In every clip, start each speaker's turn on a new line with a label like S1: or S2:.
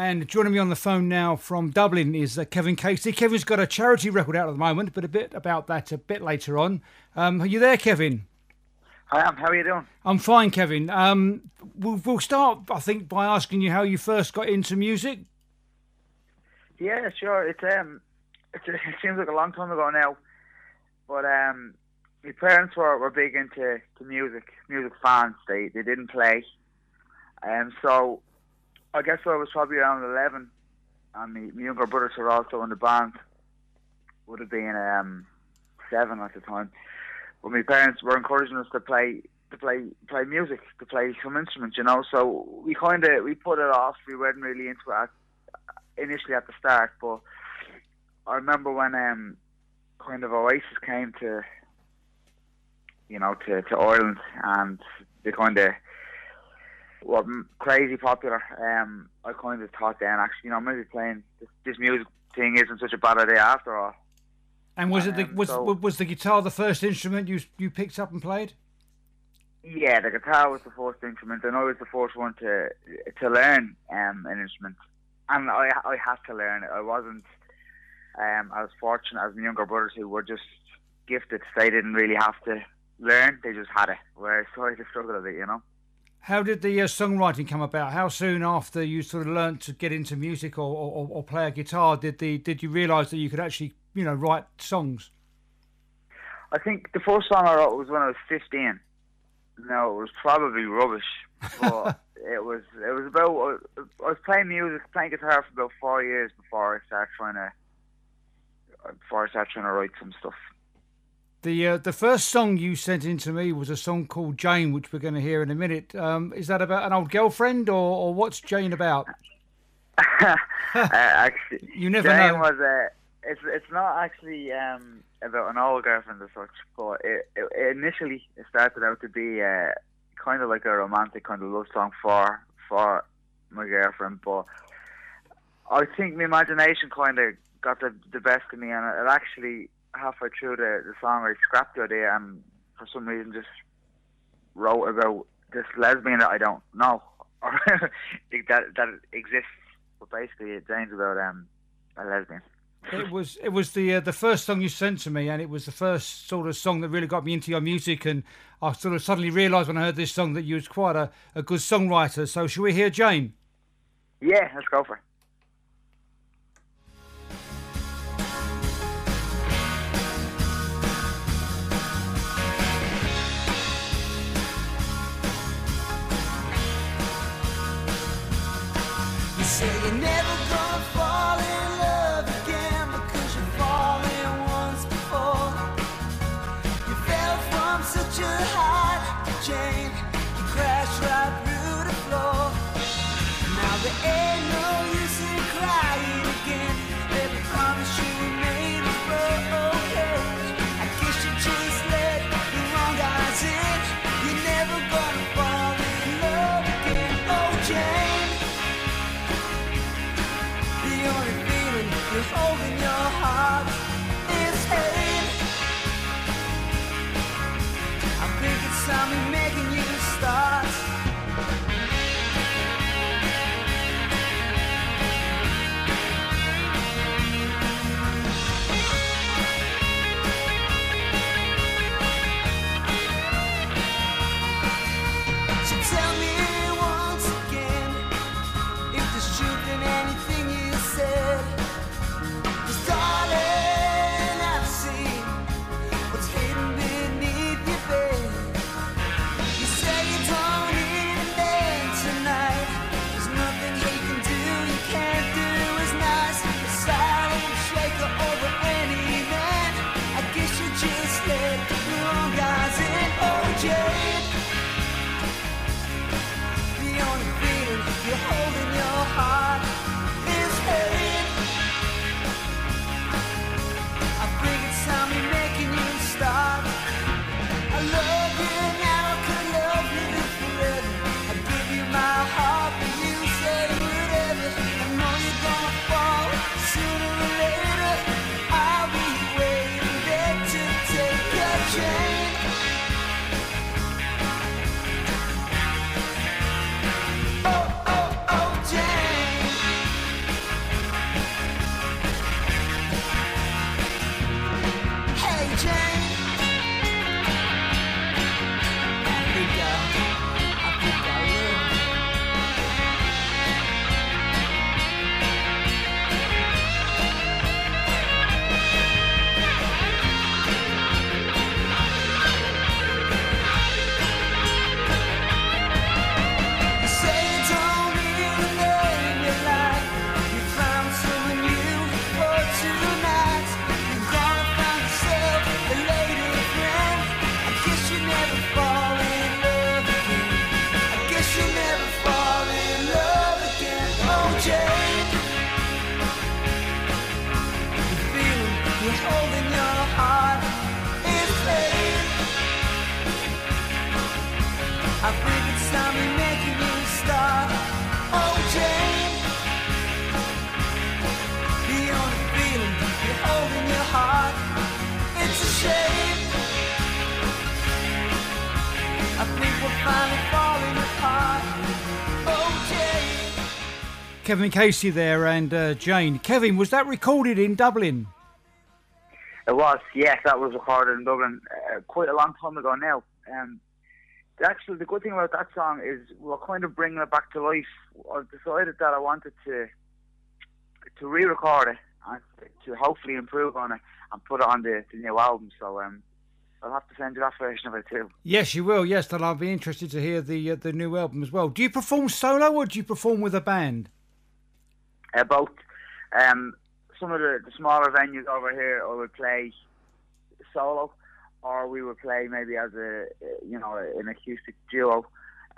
S1: And joining me on the phone now from Dublin is uh, Kevin Casey. Kevin's got a charity record out at the moment, but a bit about that a bit later on. Um, are you there, Kevin?
S2: I am. How are you doing?
S1: I'm fine, Kevin. Um, we'll, we'll start, I think, by asking you how you first got into music.
S2: Yeah, sure. It's um, it's, it seems like a long time ago now, but um, my parents were, were big into to music, music fans. They they didn't play, and um, so I guess I was probably around eleven, and my, my younger brothers were also in the band. Would have been um seven at the time, but my parents were encouraging us to play to play play music, to play some instruments, you know. So we kind of we put it off. We weren't really into it initially at the start, but I remember when um kind of Oasis came to you know to to Ireland and they kind of well, crazy popular. Um, I kind of thought then, actually, you know, maybe playing this, this music thing isn't such a bad idea after all.
S1: And was it the um, was so, was the guitar the first instrument you you picked up and played?
S2: Yeah, the guitar was the first instrument, and I was the first one to to learn um, an instrument, and I I had to learn it. I wasn't. Um, I was fortunate as my younger brothers who were just gifted. They didn't really have to learn; they just had it. Whereas I had to struggle a bit, you know.
S1: How did the uh, songwriting come about? How soon after you sort of learnt to get into music or, or, or play a guitar did the did you realise that you could actually you know write songs?
S2: I think the first song I wrote was when I was fifteen. No, it was probably rubbish, but it was it was about I was playing music, playing guitar for about four years before I started trying to before I started trying to write some stuff.
S1: The uh, the first song you sent in to me was a song called Jane, which we're going to hear in a minute. Um, is that about an old girlfriend, or, or what's Jane about?
S2: uh, actually,
S1: you never
S2: Jane
S1: know.
S2: was a. It's it's not actually um, about an old girlfriend as such, but it, it, it initially it started out to be uh, kind of like a romantic kind of love song for for my girlfriend. But I think my imagination kind of got the the best of me, and it actually halfway through the, the song, I scrapped the idea and for some reason just wrote about this lesbian that I don't know or that that exists. But basically, it's about um, a lesbian.
S1: It was it was the uh, the first song you sent to me, and it was the first sort of song that really got me into your music. And I sort of suddenly realised when I heard this song that you was quite a, a good songwriter. So, should we hear Jane?
S2: Yeah, let's go for it.
S3: such a hard chain, you crash right through the floor. Now the air.
S1: Kevin Casey there and uh, Jane. Kevin, was that recorded in Dublin?
S2: It was, yes, that was recorded in Dublin uh, quite a long time ago now. Um, actually, the good thing about that song is we're kind of bringing it back to life. I've decided that I wanted to to re-record it and to hopefully improve on it and put it on the, the new album. So um, I'll have to send you that version of it too.
S1: Yes, you will. Yes, and I'll be interested to hear the uh, the new album as well. Do you perform solo or do you perform with a band?
S2: Both. Um, some of the, the smaller venues over here, I would play solo, or we would play maybe as a you know an acoustic duo.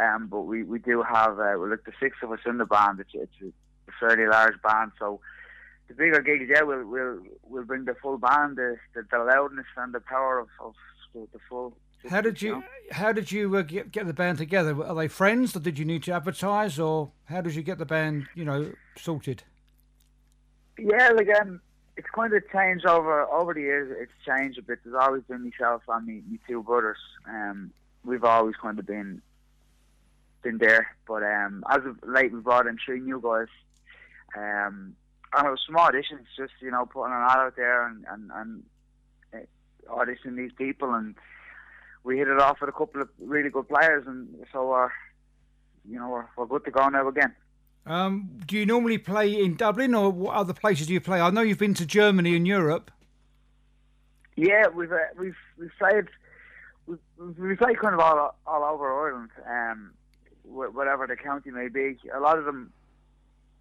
S2: Um, but we, we do have uh, like the six of us in the band. It's, it's a fairly large band, so the bigger gigs, yeah, we'll we'll we'll bring the full band, the the, the loudness and the power of, of the full.
S1: How did you how did you uh, get get the band together? Are they friends, or did you need to advertise, or how did you get the band, you know, sorted?
S2: Yeah, like um, it's kind of changed over over the years. It's changed a bit. There's always been myself and me, me two brothers. Um, we've always kind of been been there. But um, as of late, we brought in three new guys. Um, and it was small auditions, just you know, putting an ad out there and and, and uh, auditioning these people, and we hit it off with a couple of really good players, and so we're, you know, we're, we're good to go now again.
S1: Um, do you normally play in Dublin, or what other places do you play? I know you've been to Germany and Europe.
S2: Yeah, we've uh, we've we've played we've, we've played kind of all all over Ireland, um, whatever the county may be. A lot of them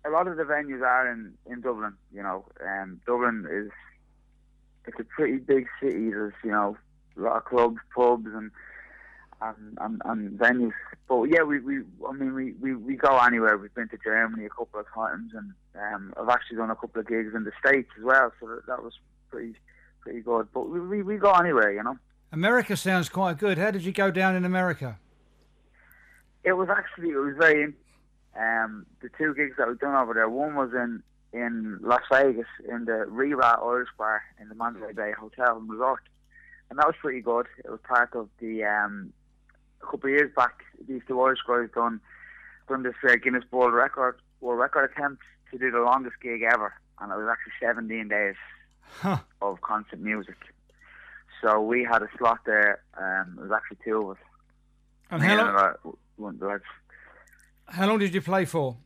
S2: a lot of the venues are in, in Dublin. You know, um, Dublin is it's a pretty big city. There's you know a lot of clubs, pubs, and and, and, and venues. But yeah, we, we I mean we, we, we go anywhere. We've been to Germany a couple of times, and um, I've actually done a couple of gigs in the states as well. So that, that was pretty pretty good. But we, we we go anywhere, you know.
S1: America sounds quite good. How did you go down in America?
S2: It was actually it was very um, the two gigs that we've done over there, one was in in Las Vegas in the Rí Rá Irish Bar in the Mandalay Bay Hotel and Resort, and that was pretty good. It was part of the um, a couple of years back. These two Irish guys done done this uh, Guinness World Record World Record attempt to do the longest gig ever, and it was actually 17 days
S1: huh.
S2: of concert music. So we had a slot there. Um, it was actually two of us.
S1: And how long?
S2: One lads.
S1: How long did you play for?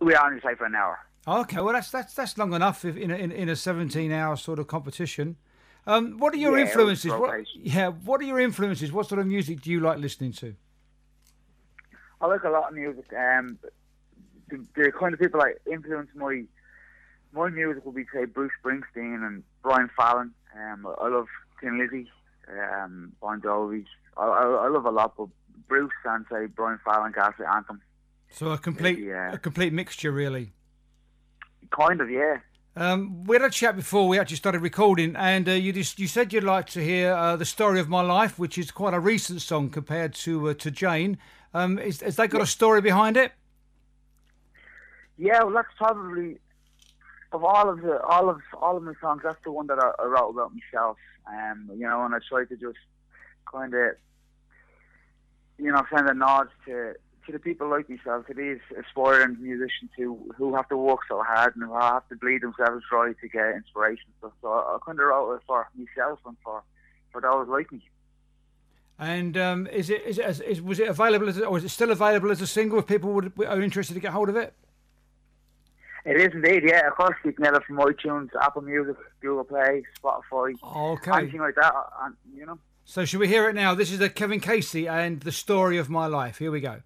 S2: We only played for an hour.
S1: Okay, well that's that's that's long enough if in a, in, in a seventeen hour sort of competition. Um, what are your
S2: Yeah,
S1: influences? What, yeah, what are your influences? What sort of music do you like listening to?
S2: I like a lot of music. Um, the, the kind of people that influence my my music will be say Bruce Springsteen and Brian Fallon. Um, I love Thin Lizzy, um, Bon Jovi. I, I, I love a lot, but Bruce and say Brian Fallon, Gaslight Anthem.
S1: So a complete
S2: Yeah.
S1: a complete mixture, really.
S2: Kind of, yeah.
S1: Um, we had a chat before we actually started recording, and uh, you just you said you'd like to hear uh, the story of my life, which is quite a recent song compared to uh, to Jane. Um, is, has that got a story behind it?
S2: Yeah, well, that's probably of all of the all of all of my songs. That's the one that I, I wrote about myself. Um, you know, and I tried to just kind of, you know, send a nod to to the people like myself, to these aspiring musicians who who have to work so hard and who have to bleed themselves dry to get inspiration. So, so I kind of wrote it for myself and for for those like me.
S1: And um, is it is it is, was it available as a, or is it still available as a single if people would, are interested to get hold of it?
S2: It is indeed, yeah. Of course, you can get it from iTunes, Apple Music, Google Play, Spotify,
S1: Okay.
S2: anything like that. And you know.
S1: So should we hear it now? This is the Kevin Casey and the story of my life. Here we go.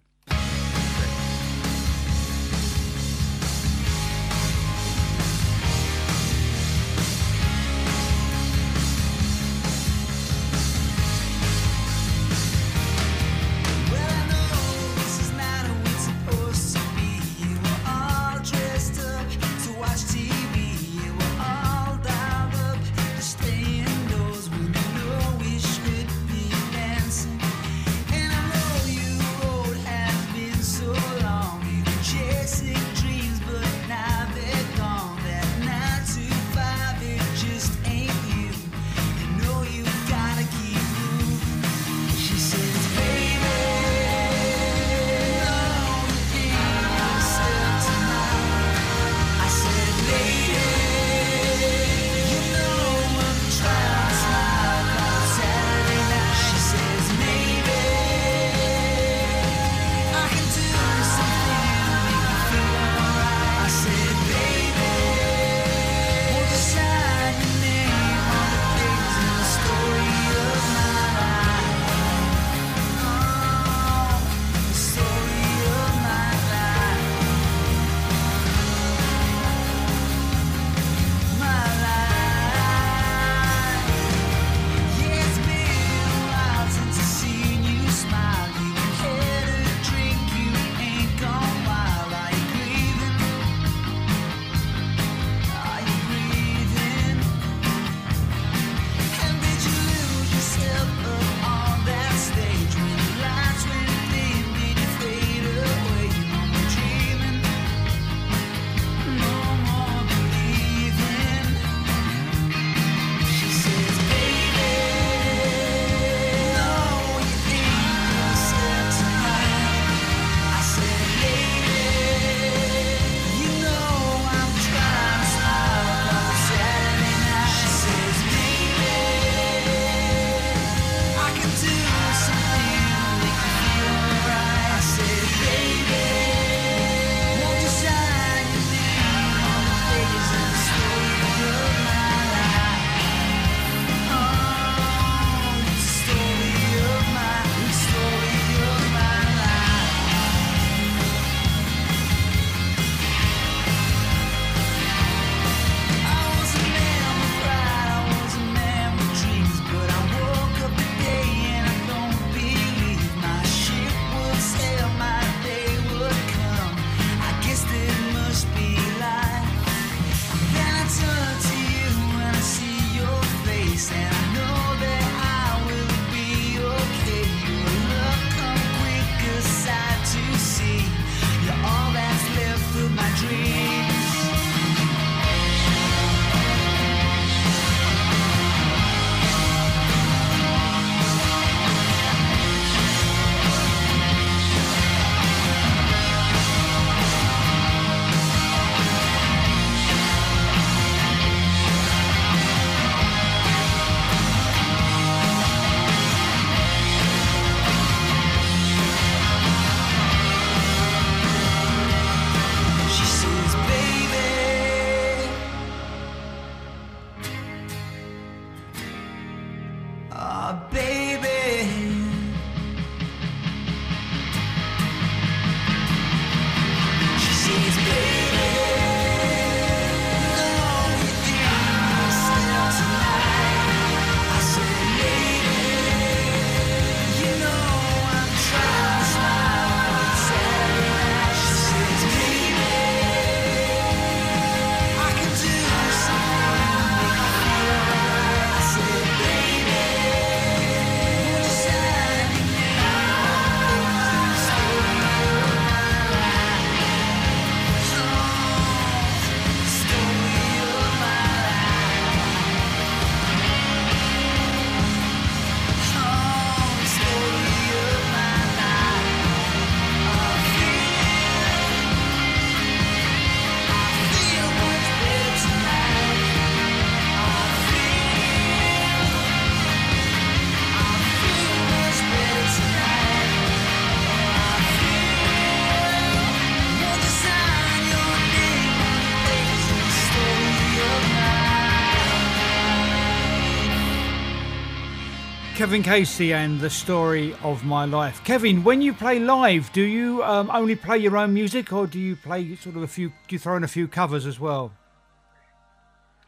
S1: Kevin Casey and the story of my life. Kevin, when you play live, do you um, only play your own music, or do you play sort of a few? Do you throw in a few covers as well?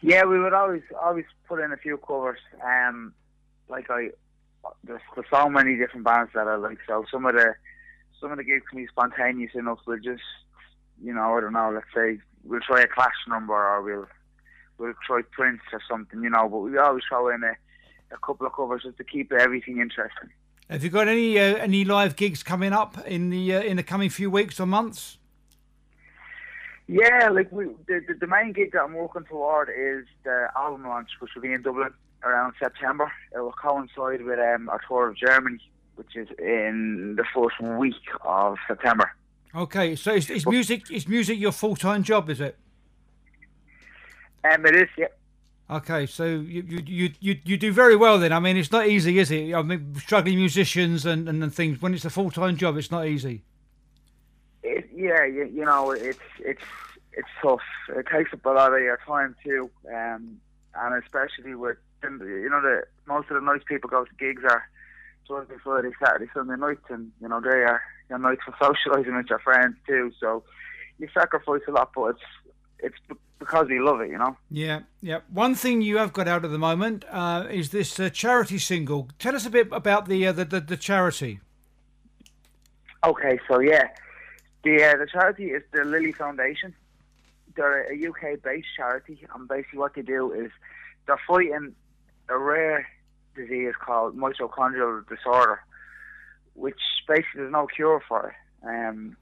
S2: Yeah, we would always always put in a few covers. Um, like I, there's, there's so many different bands that I like. So some of the some of the gigs can be spontaneous enough. We'll just, you know, I don't know. Let's say we'll try a Clash number, or we'll we'll try Prince or something, you know. But we always throw in a, a couple of covers just to keep everything interesting.
S1: Have you got any uh, any live gigs coming up in the uh, in the coming few weeks or months?
S2: Yeah, like we, the, the the main gig that I'm working toward is the album launch, which will be in Dublin around September. It will coincide with um, our tour of Germany, which is in the first week of September.
S1: Okay, so is, is music is music your full time job? Is it?
S2: Um, it is, yeah.
S1: Okay, so you, you you you do very well then. I mean, it's not easy, is it? I mean, struggling musicians and, and, and things. When it's a full time job, it's not easy.
S2: It, yeah, you, you know, it's it's it's tough. It takes up a lot of your time too, um, and especially with you know the most of the nights people go to gigs are Thursday, Friday, Saturday, Sunday nights, and you know they are your nights for socialising with your friends too. So you sacrifice a lot, but it's it's because we love it, you know.
S1: Yeah, yeah. One thing you have got out at the moment uh, is this uh, charity single. Tell us a bit about the uh, the, the the charity.
S2: Okay, so yeah, the uh, the charity is the Lily Foundation. They're a UK based charity, and basically what they do is they're fighting a rare disease called mitochondrial disorder, which basically there's no cure for it. Um,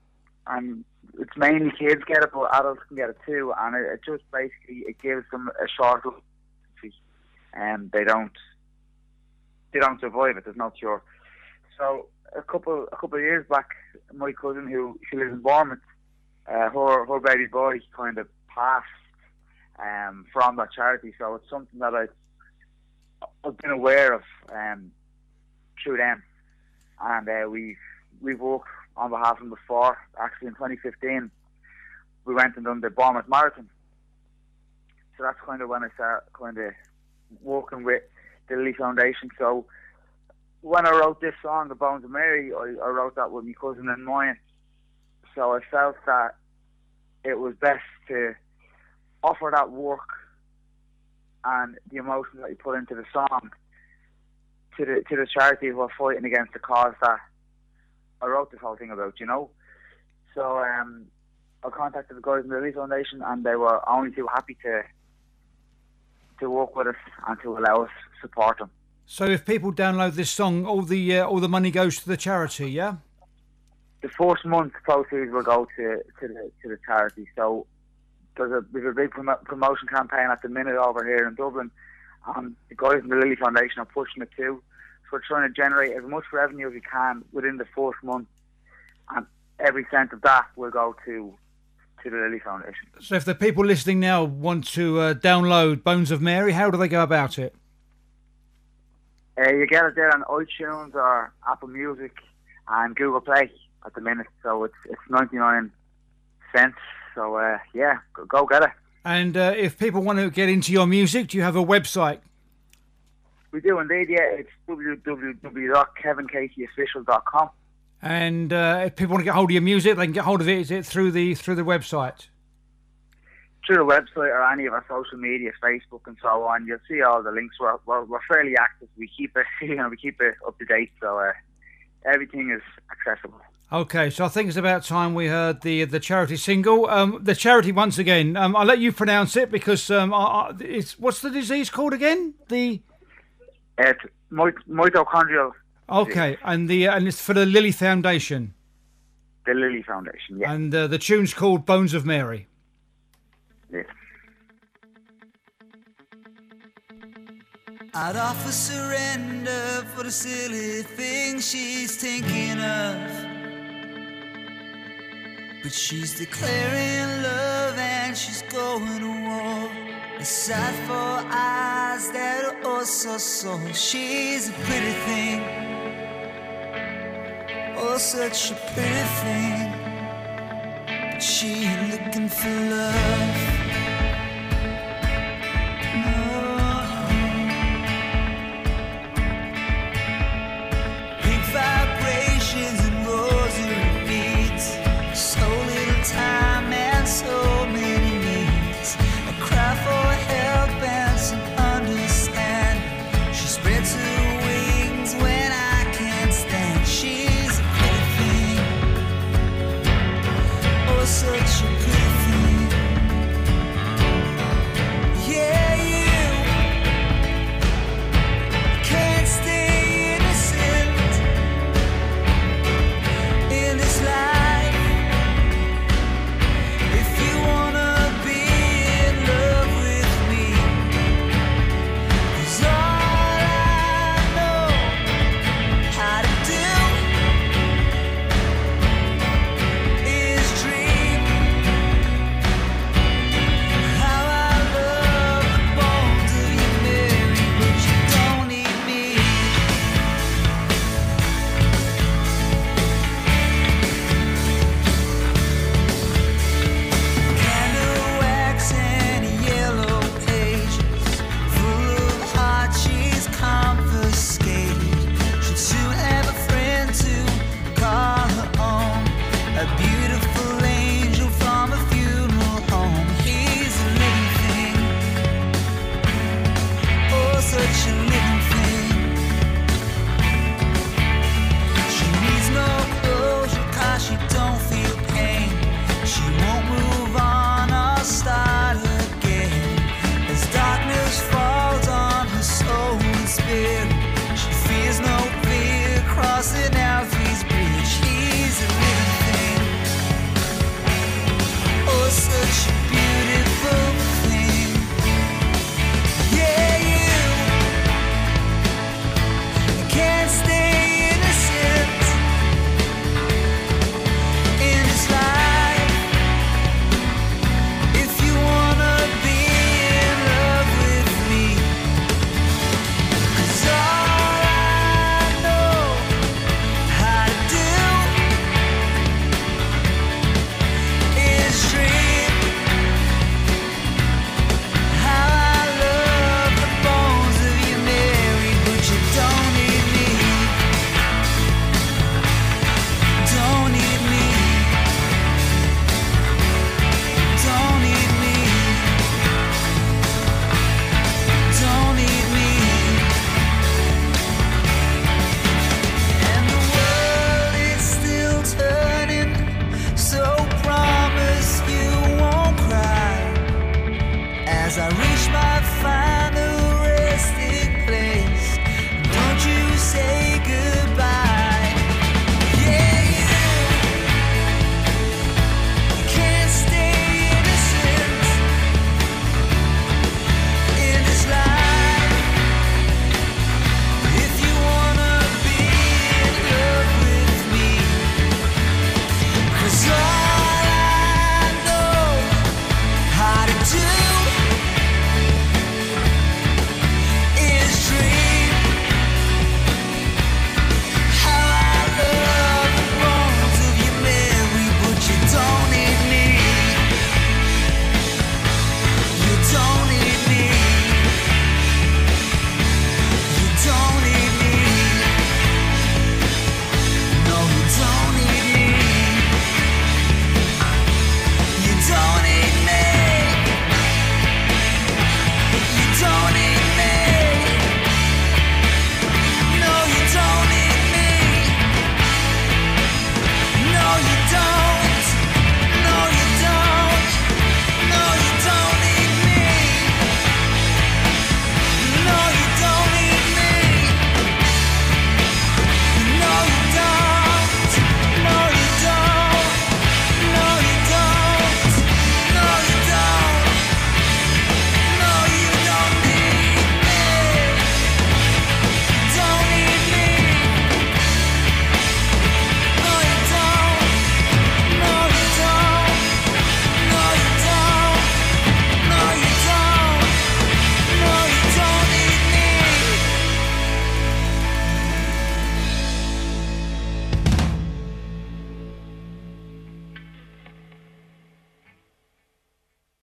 S2: and it's mainly kids get it, but adults can get it too. And it, it just basically it gives them a short and they don't they don't survive it. There's no cure. So a couple a couple of years back, my cousin who she lives in Bournemouth, uh, her her baby boy kind of passed um, from that charity. So it's something that I I've been aware of um, through them, and uh, we've we've worked on behalf of them before. Actually, in 2015, we went and done the Bournemouth Marathon. So that's kind of when I started kind of working with the Lily Foundation. So when I wrote this song, The Bones of Mary, I, I wrote that with my cousin in mind. So I felt that it was best to offer that work and the emotion that you put into the song to the to the charity who are fighting against the cause that I wrote this whole thing about, you know. So um, I contacted the guys in the Lily Foundation and they were only too happy to to work with us and to allow us support them.
S1: So if people download this song, all the uh, all the money goes to the charity. Yeah.
S2: the first month proceeds will go to to the to the charity. So there's a there's a big promo- promotion campaign at the minute over here in Dublin. Um, the guys in the Lily Foundation are pushing it too. We're trying to generate as much revenue as we can within the first month, and every cent of that will go to to the Lily Foundation.
S1: So if the people listening now want to uh, download Bones of Mary, how do they go about it?
S2: Uh, you get it there on iTunes or Apple Music and Google Play at the minute. So it's it's ninety nine cents. So uh, yeah, go, go get it.
S1: And uh, if people want to get into your music, do you have a website?
S2: We do indeed, yeah. It's www.kevincaseyofficial.com.
S1: And uh, if people want to get hold of your music, they can get hold of it. Is it through the through the website?
S2: Through the website or any of our social media, Facebook and so on, you'll see all the links. We're, we're, we're fairly active. We keep it, you know, we keep it up to date, so uh, everything is accessible.
S1: Okay, so I think it's about time we heard the the charity single. Um, the charity once again. Um, I'll let you pronounce it because um, I, I, it's what's the disease called again? The
S2: It's mit- mitochondrial,
S1: okay, and the and it's for the Lily Foundation,
S2: the Lily Foundation, yeah.
S1: and uh, the tune's called Bones of Mary.
S2: yeah.
S3: I'd offer surrender for the silly things she's thinking of. But she's declaring love and she's going to war. Sad for eyes that are oh so so. She's a pretty thing. Oh, such a pretty thing. But she ain't looking for love. bid. She fears no fear crossing Alfie's bridge. He's a living thing. Oh, such